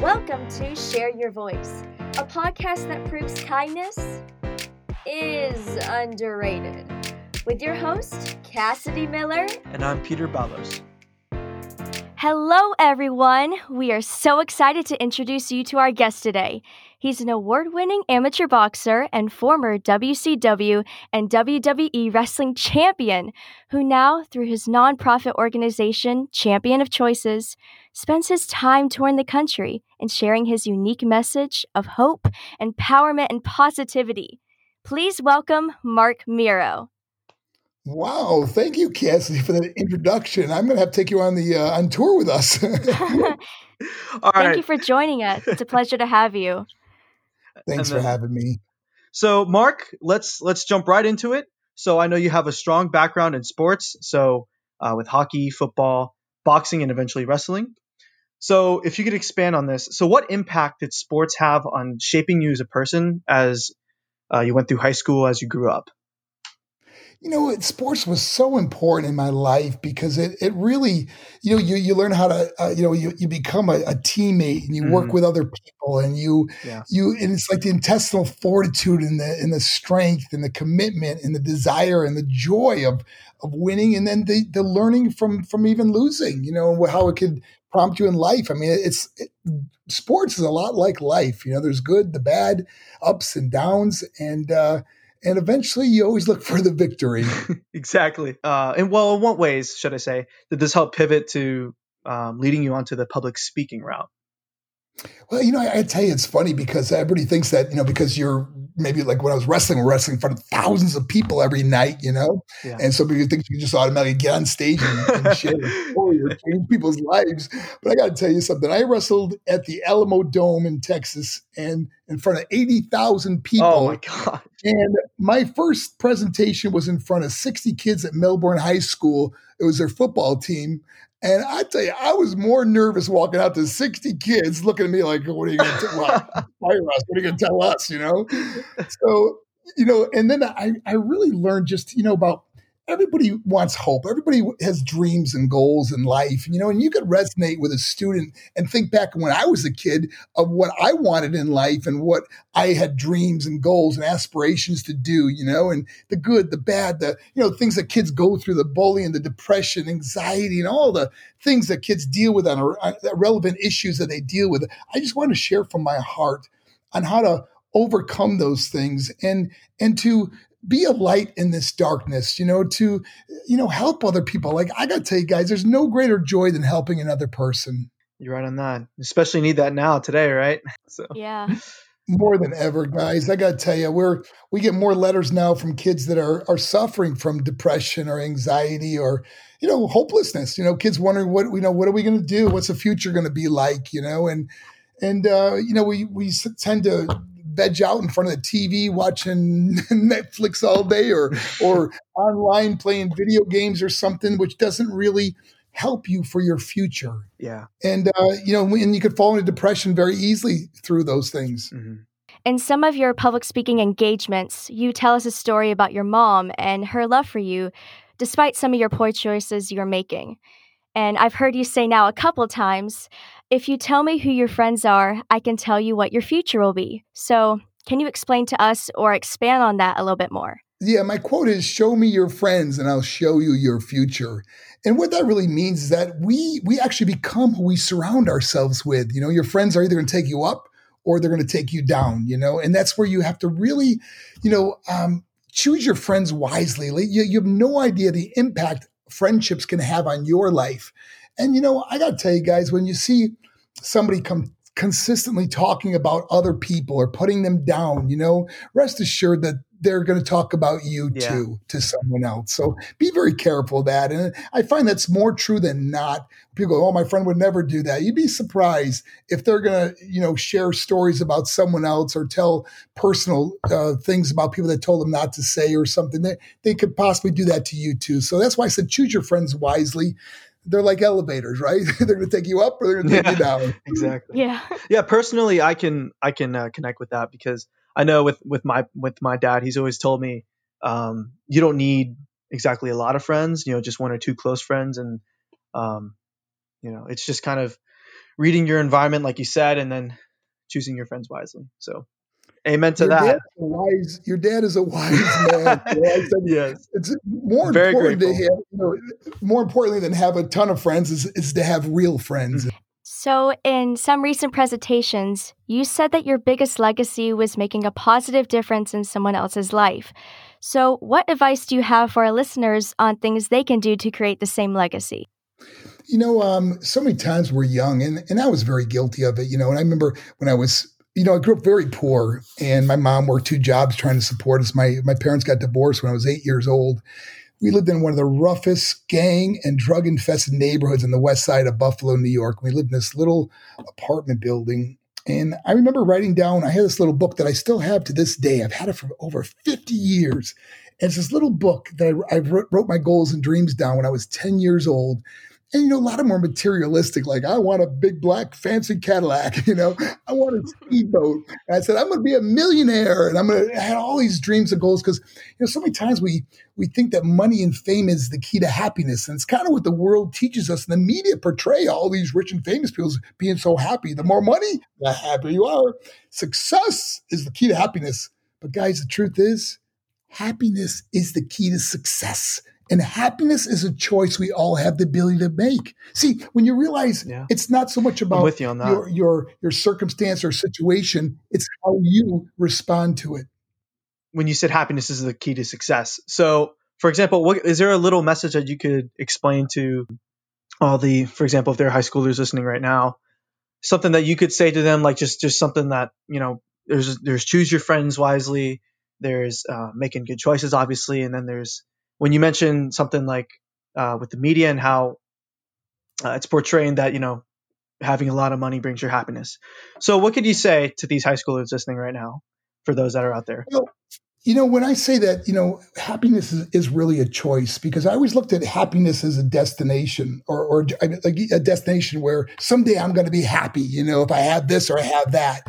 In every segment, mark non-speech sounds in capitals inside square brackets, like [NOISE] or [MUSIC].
Welcome to Share Your Voice, a podcast that proves kindness is underrated. With your host, Cassidy Miller. And I'm Peter Balos. Hello, everyone. We are so excited to introduce you to our guest today. He's an award winning amateur boxer and former WCW and WWE wrestling champion who now, through his nonprofit organization, Champion of Choices, spends his time touring the country and sharing his unique message of hope, empowerment, and positivity. Please welcome Marc Mero. Wow, thank you, Cassidy, for that introduction. I'm going to have to take you on the uh, on tour with us. [LAUGHS] [LAUGHS] Thank you for joining us. It's a pleasure to have you. Thanks then, for having me. So, Marc, let's let's jump right into it. So, I know you have a strong background in sports, so uh, with hockey, football, boxing, and eventually wrestling. So, if you could expand on this, so what impact did sports have on shaping you as a person as uh, you went through high school, as you grew up? You know, sports was so important in my life because it it really, you know, you you learn how to, uh, you know, you, you become a, a teammate and you mm-hmm. work with other people and you yeah. you and it's like the intestinal fortitude and the and the strength and the commitment and the desire and the joy of of winning and then the the learning from from even losing, you know, how it could prompt you in life. I mean, it's it, sports is a lot like life. You know, there's good, the bad, ups and downs, and uh, and eventually you always look for the victory. [LAUGHS] exactly. Uh, and well, in what ways should I say did this help pivot to um, leading you onto the public speaking route? Well, you know, I, I, tell you, it's funny because everybody thinks that, you know, because you're maybe like when I was wrestling, we're wrestling in front of thousands of people every night, you know? Yeah. And so people think you just automatically get on stage and, and share or change people's lives. But I got to tell you something. I wrestled at the Alamo Dome in Texas and in front of 80,000 people. Oh my God. And my first presentation was in front of 60 kids at Melbourne High School. It was their football team. And I tell you, I was more nervous walking out to 60 kids looking at me like, what are you going to tell us? What are you going to tell us? You know? So, you know, and then I, I really learned just, you know, about everybody wants hope. Everybody has dreams and goals in life, you know, and you could resonate with a student and think back when I was a kid of what I wanted in life and what I had dreams and goals and aspirations to do, you know, and the good, the bad, the, you know, things that kids go through, the bullying, the depression, anxiety, and all the things that kids deal with on, relevant issues that they deal with. I just want to share from my heart on how to overcome those things and and to be a light in this darkness, you know, to, you know, help other people. Like I got to tell you guys, there's no greater joy than helping another person. You're right on that. Especially need that now today, right? [LAUGHS] So yeah. More than ever, guys. I got to tell you, we're we get more letters now from kids that are are suffering from depression or anxiety or you know hopelessness. You know, kids wondering what you know what are we going to do? What's the future going to be like? You know, and and uh, you know we we tend to veg out in front of the TV watching [LAUGHS] Netflix all day or or [LAUGHS] online playing video games or something, which doesn't really help you for your future. Yeah. And uh, you know, and you could fall into depression very easily through those things. Mm-hmm. In some of your public speaking engagements, you tell us a story about your mom and her love for you, despite some of your poor choices you're making. And I've heard you say now a couple times if you tell me who your friends are, I can tell you what your future will be. So, can you explain to us or expand on that a little bit more? Yeah, my quote is show me your friends and I'll show you your future. And what that really means is that we we actually become who we surround ourselves with. You know, your friends are either going to take you up or they're going to take you down, you know, and that's where you have to really, you know, um, choose your friends wisely. You, you have no idea the impact friendships can have on your life. And you know, I got to tell you guys, when you see somebody come consistently talking about other people or putting them down, you know, rest assured that they're going to talk about you yeah. too to someone else. So be very careful of that. And I find that's more true than not. People go, "Oh, my friend would never do that." You'd be surprised if they're going to, you know, share stories about someone else or tell personal uh, things about people that told them not to say or something. They they could possibly do that to you too. So that's why I said choose your friends wisely they're like elevators, right? [LAUGHS] they're going to take you up or they're going to take yeah, you [LAUGHS] down. exactly. Yeah. Yeah. Personally, I can I can uh, connect with that because I know with with my with my dad, he's always told me um, you don't need exactly a lot of friends. You know, just one or two close friends, and um, you know, it's just kind of reading your environment, like you said, and then choosing your friends wisely. So, amen to your that. Wise, your dad is a wise man. [LAUGHS] yes, it's more Very important grateful. to have. You know, more importantly than have a ton of friends is, is to have real friends. Mm-hmm. So, in some recent presentations, you said that your biggest legacy was making a positive difference in someone else's life. So, what advice do you have for our listeners on things they can do to create the same legacy? You know, um, so many times we're young, and, and I was very guilty of it, you know. And I remember when I was, you know, I grew up very poor, and my mom worked two jobs trying to support us. My, my parents got divorced when I was eight years old we lived in one of the roughest gang and drug infested neighborhoods in the west side of Buffalo, New York. We lived in this little apartment building. And I remember writing down, I had this little book that I still have to this day. I've had it for over 50 years. And it's this little book that I, I wrote, wrote my goals and dreams down when I was 10 years old and you know a lot of more materialistic like i want a big black fancy cadillac [LAUGHS] you know? I want a speedboat. And i said i'm going to be a millionaire and i'm going to have all these dreams and goals because you know so many times we we think that money and fame is the key to happiness and it's kind of what the world teaches us and the media portray all these rich and famous people being so happy. The more money the happier you are. Success is the key to happiness but guys the truth is happiness is the key to success and happiness is a choice we all have the ability to make. See, when you realize yeah. it's not so much about you your, your your circumstance or situation, it's how you respond to it. When you said happiness is the key to success. So, for example, what is there a little message that you could explain to all the, for example, if they're high schoolers listening right now, something that you could say to them, like just just something that, you know, there's there's choose your friends wisely, there's uh, making good choices, obviously, and then there's when you mention something like uh, with the media and how uh, it's portraying that you know having a lot of money brings your happiness. So, what could you say to these high schoolers listening right now, for those that are out there? Well, you know, when I say that, you know, happiness is, is, really a choice because I always looked at happiness as a destination or, or a destination where someday I'm going to be happy, you know, if I have this or I have that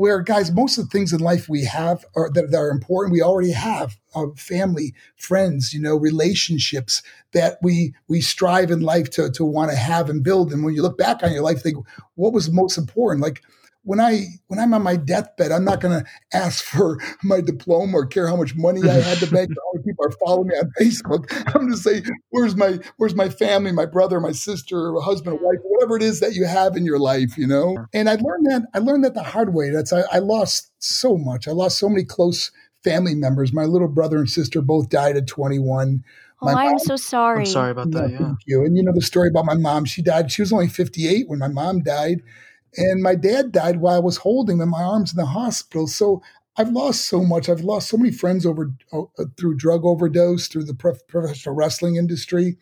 where guys, most of the things in life we have are that, that are important, we already have uh, family, friends, you know, relationships that we we strive in life to to want to have and build. And when you look back on your life, think what was most important? Like when I when I'm on my deathbed, I'm not going to ask for my diploma or care how much money I had to bank. how many people are following me on Facebook. I'm going to say, where's my where's my family, my brother, my sister, husband, wife, whatever it is that you have in your life, you know. And I learned that I learned that the hard way. That's I, I lost so much. I lost so many close family members. My little brother and sister both died at 21. Oh, I'm mom, so sorry. I'm sorry about that. Yeah. Thank you. And you know the story about my mom. She died. She was only 58 when my mom died. And my dad died while I was holding in my arms in the hospital. So I've lost so much. I've lost so many friends over uh, through drug overdose, through the prof- professional wrestling industry.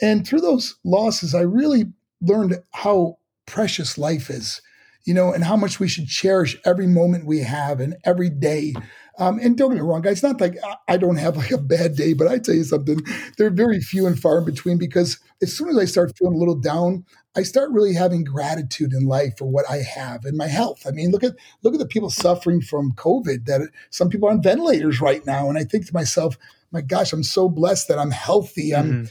And through those losses, I really learned how precious life is, you know, and how much we should cherish every moment we have and every day. Um, and don't get me wrong, guys, not like I don't have like a bad day, but I tell you something, they're very few and far in between because as soon as I start feeling a little down, I start really having gratitude in life for what I have and my health. I mean, look at look at the people suffering from COVID. That some people are on ventilators right now, and I think to myself, my gosh, I'm so blessed that I'm healthy. I'm mm-hmm.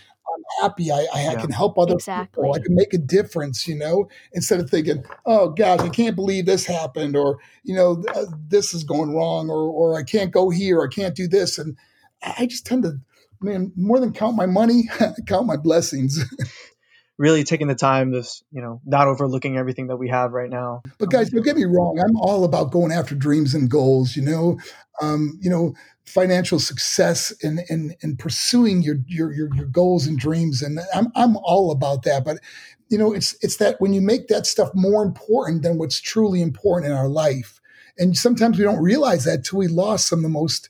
I'm happy. I, I yeah. can help other exactly. people. I can make a difference. You know, instead of thinking, oh gosh, I can't believe this happened, or you know, uh, this is going wrong, or or I can't go here, I can't do this, and I just tend to man, more than count my money, [LAUGHS] count my blessings. [LAUGHS] really taking the time, this you know, not overlooking everything that we have right now. But guys, don't get me wrong. I'm all about going after dreams and goals. You know, um, you know, financial success and and and pursuing your your your, your goals and dreams. And I'm I'm all about that. But you know, it's it's that when you make that stuff more important than what's truly important in our life. And sometimes we don't realize that till we lost some of the most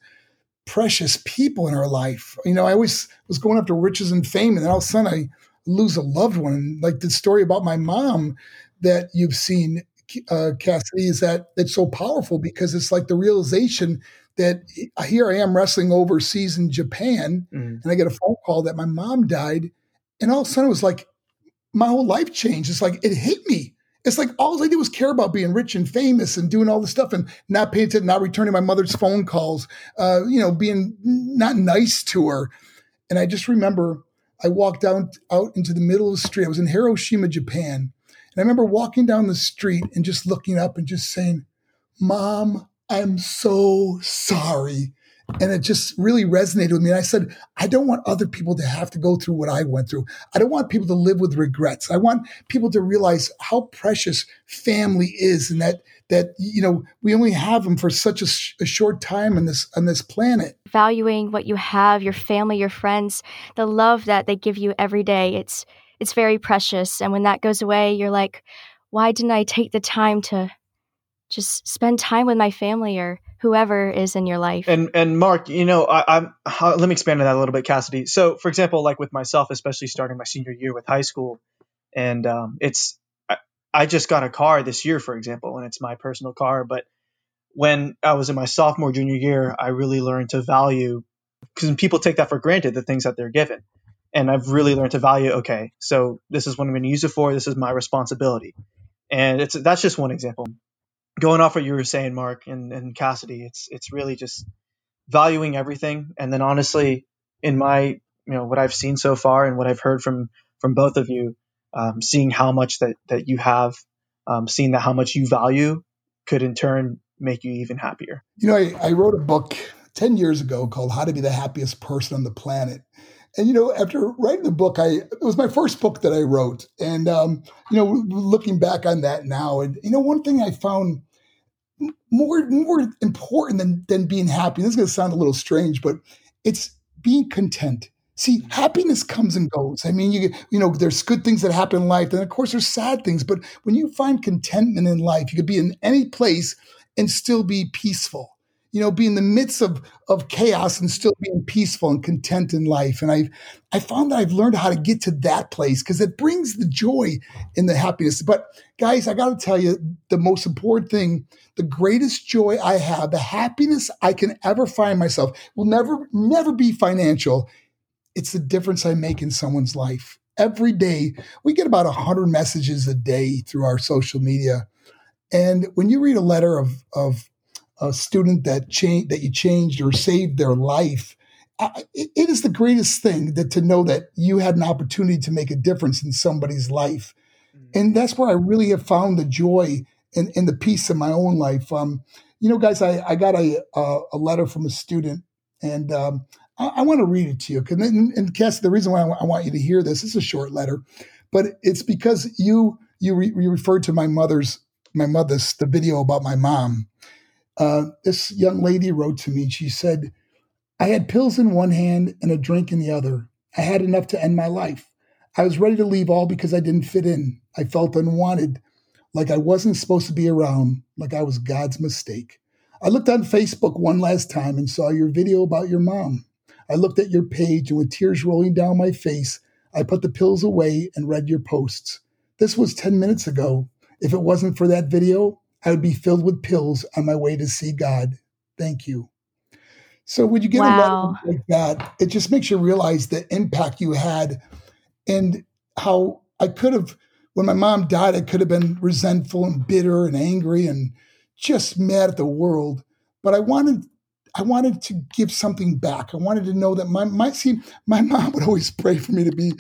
precious people in our life. You know, I always was going after riches and fame, and then all of a sudden I lose a loved one. Like the story about my mom that you've seen, uh, Cassidy, is that it's so powerful because it's like the realization that here I am wrestling overseas in Japan, mm. and I get a phone call that my mom died, and all of a sudden it was like my whole life changed. It's like it hit me. It's like all I did was care about being rich and famous and doing all this stuff and not paying attention, not returning my mother's phone calls, uh, you know, being not nice to her. And I just remember I walked out out into the middle of the street. I was in Hiroshima, Japan, And I remember walking down the street and just looking up and just saying, Mom, I'm so sorry. And it just really resonated with me. And I said, I don't want other people to have to go through what I went through. I don't want people to live with regrets. I want people to realize how precious family is and that that you know we only have them for such a, sh- a short time on this on this planet. Valuing what you have, your family, your friends, the love that they give you every day. It's it's very precious. And when that goes away, you're like, why didn't I take the time to just spend time with my family or whoever is in your life. And and Marc, you know, I, am let me expand on that a little bit, Cassidy. So, for example, like with myself, especially starting my senior year with high school, and um, it's I, just got a car this year, for example, and it's my personal car. But when I was in my sophomore junior year, I really learned to value because people take that for granted, the things that they're given. And I've really learned to value. Okay, so this is what I'm going to use it for. This is my responsibility, and it's that's just one example going off what you were saying, Marc and, and Cassidy, it's it's really just valuing everything. And then honestly, in my you know what I've seen so far and what I've heard from from both of you, um, seeing how much that that you have, um, seeing that how much you value, could in turn make you even happier. You know, I, I wrote a book ten years ago called "How to Be the Happiest Person on the Planet." And you know, after writing the book, I it was my first book that I wrote, and um, you know, looking back on that now, and you know, one thing I found more more important than than being happy. This is going to sound a little strange, but it's being content. See, happiness comes and goes. I mean, you you know, there's good things that happen in life, and of course, there's sad things. But when you find contentment in life, you could be in any place and still be peaceful you know, be in the midst of of chaos and still being peaceful and content in life. And I I found that I've learned how to get to that place because it brings the joy and the happiness. But guys, I got to tell you, the most important thing, the greatest joy I have, the happiness I can ever find myself will never never be financial. It's the difference I make in someone's life. Every day, we get about 100 messages a day through our social media. And when you read a letter of, of a student that changed that you changed or saved their life it, it is the greatest thing that to know that you had an opportunity to make a difference in somebody's life mm-hmm. and that's where i really have found the joy and, in the peace in my own life um, you know guys i, I got a, a, a letter from a student and um, I, I want to read it to you and, and Cass, the reason why I, I want you to hear this is a short letter but it's because you you, re, you referred to my mother's my mother's the video about my mom uh, this young lady wrote to me. She said, I had pills in one hand and a drink in the other. I had enough to end my life. I was ready to leave all because I didn't fit in. I felt unwanted, like I wasn't supposed to be around, like I was God's mistake. I looked on Facebook one last time and saw your video about your mom. I looked at your page and with tears rolling down my face, I put the pills away and read your posts. This was 10 minutes ago. If it wasn't for that video, I would be filled with pills on my way to see God. Thank you. So when you get wow. a letter like that, it just makes you realize the impact you had and how I could have, when my mom died, I could have been resentful and bitter and angry and just mad at the world. But I wanted I wanted to give something back. I wanted to know that my my see my [LAUGHS] mom would always pray for me to be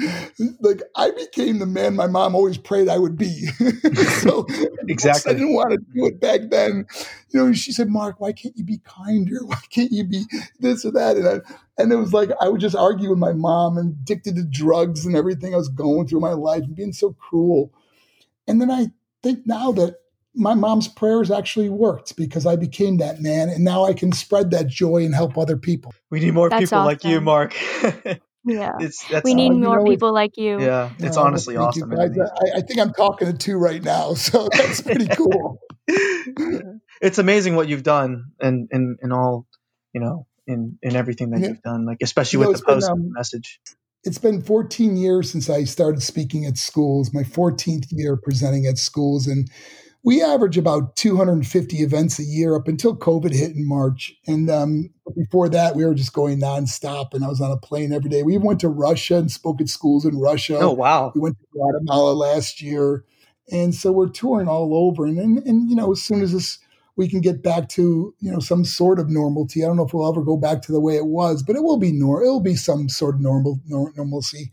like I became the man my mom always prayed I would be. [LAUGHS] so exactly, I didn't want to do it back then. You know, she said, "Marc, why can't you be kinder? [LAUGHS] Why can't you be this or that?" And I, and it was like I would just argue with my mom and addicted to drugs and everything I was going through my life and being so cruel. And then I think now that my mom's prayers actually worked because I became that man, and now I can spread that joy and help other people. We need more that's people awesome. like you, Marc. [LAUGHS] yeah, [LAUGHS] it's, we need more you know, people like you. Yeah, it's no, honestly awesome. I, I, think I'm talking to two right now, [LAUGHS] so that's pretty cool. it's amazing what you've done, and in, in, in all, you know, in in everything that yeah. you've done, like especially you with the post been, um, message. It's been 14 years since I started speaking at schools. My 14th year presenting at schools, and we average about 250 events a year up until COVID hit in March. And um, before that, we were just going nonstop. And I was on a plane every day. We went to Russia and spoke at schools in Russia. Oh, wow. We went to Guatemala last year. And so we're touring all over. And, and, and you know, as soon as this, we can get back to, you know, some sort of normalcy. I don't know if we'll ever go back to the way it was, but it will be nor, it'll be some sort of normal, nor, normalcy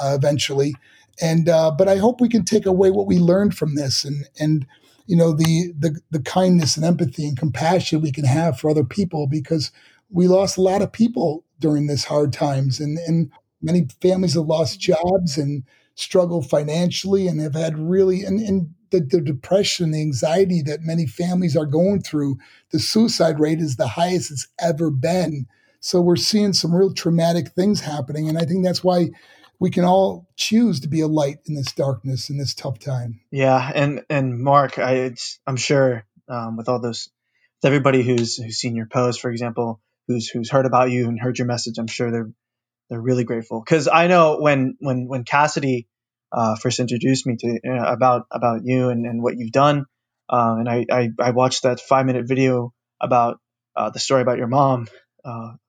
uh, eventually And uh, but I hope we can take away what we learned from this, and and you know the the the kindness and empathy and compassion we can have for other people because we lost a lot of people during this hard times, and and many families have lost mm-hmm. jobs and struggle financially and have had really and, and the, the depression, the anxiety that many families are going through, the suicide rate is the highest it's ever been. So we're seeing some real traumatic things happening. And I think that's why we can all choose to be a light in this darkness in this tough time. Yeah, and and Marc, I I'm sure um, with all those, with everybody who's who's seen your post, for example, who's who's heard about you and heard your message, I'm sure they're they're really grateful because I know when when when Cassidy uh, first introduced me to uh, about about you and, and what you've done. Um, and I, I, I watched that five minute video about uh, the story about your mom.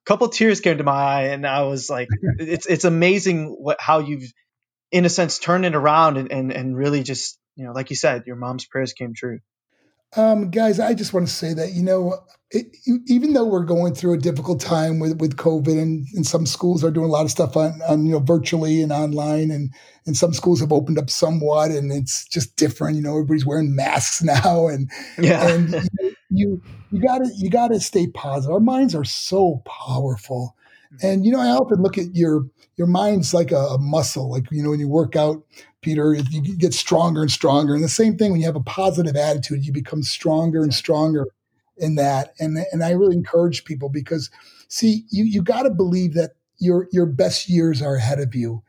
Couple tears came to my eye, and I was like, [LAUGHS] it's it's amazing what how you've in a sense turned it around and, and and really just you know like you said, your mom's prayers came true. Um, guys, I just want to say that you know, it, even though we're going through a difficult time with with COVID, and, and some schools are doing a lot of stuff on, on you know virtually and online, and and some schools have opened up somewhat, and it's just different. You know, everybody's wearing masks [LAUGHS] now, and yeah. and you, [LAUGHS] you you gotta you gotta stay positive. Our minds are so powerful, mm-hmm. and you know, I often look at your your mind's like a, a muscle. Like you know, when you work out, Peter, you get stronger and stronger. And the same thing when you have a positive attitude, you become stronger and stronger in that. And and I really encourage people because see, you you got to believe that your your best years are ahead of you.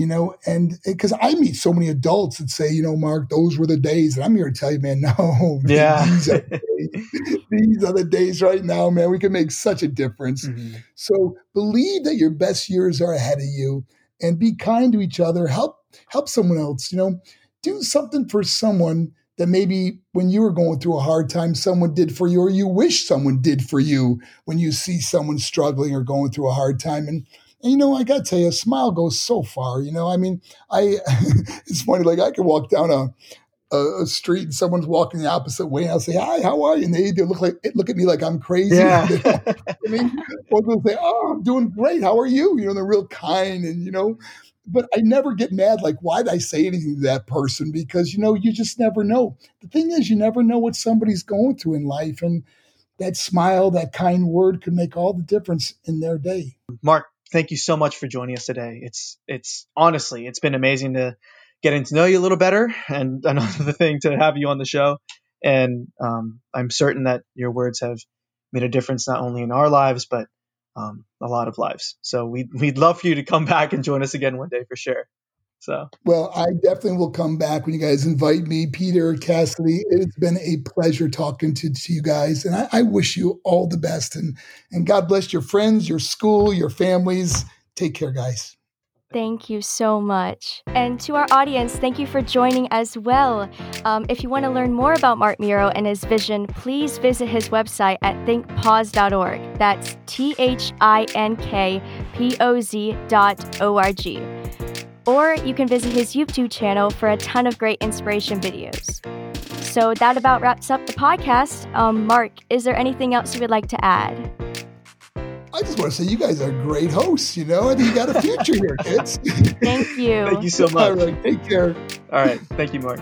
You know, and because I meet so many adults that say, you know, Marc, those were the days. And I'm here to tell you, man, [LAUGHS] no, yeah, these are, [LAUGHS] the these are the days right now, man. We can make such a difference. Mm-hmm. So believe that your best years are ahead of you and be kind to each other. Help help someone else, you know, do something for someone that maybe when you were going through a hard time, someone did for you, or you wish someone did for you when you see someone struggling or going through a hard time. And, and you know, I gotta tell you, a smile goes so far. You know, I mean, I [LAUGHS] it's funny, like I can walk down a a, a, street and someone's walking the opposite way, and I'll say, "Hi, how are you?" And they, they look like look at me like I'm crazy. Yeah. I mean, [LAUGHS] or they'll say, "Oh, I'm doing great. How are you?" You know, they're real kind, and you know, but I never get mad. Like, why did I say anything to that person? Because, you know, you just never know. The thing is, you never know what somebody's going through in life. And that smile, that kind word could make all the difference in their day. Marc, thank you so much for joining us today. It's, it's honestly, it's been amazing to getting to know you a little better. And [LAUGHS] another thing to have you on the show. And um, I'm certain that your words have made a difference not only in our lives, but um, a lot of lives. So we'd, we'd love for you to come [LAUGHS] back and join us again one day for sure. So, well, I definitely will come back when you guys invite me, Peter, Cassidy. It's been a pleasure talking to, to you guys, and I, I wish you all the best. and And God bless your friends, your school, your families. Take care, guys. Thank you so much. And to our audience, thank you for joining as well. Um, if you want to learn more about Marc Mero and his vision, please visit his website at thinkpoz.org. That's T H I N K P O Z dot O R G. Or you can visit his YouTube channel for a ton of great inspiration videos. So that about wraps up the podcast. Um, Marc, is there anything else you would like to add? I just want to say you guys are great hosts. You know, I think you got a future here, kids. [LAUGHS] Thank you. Thank you so much. All right, take care. All right, thank you, Marc.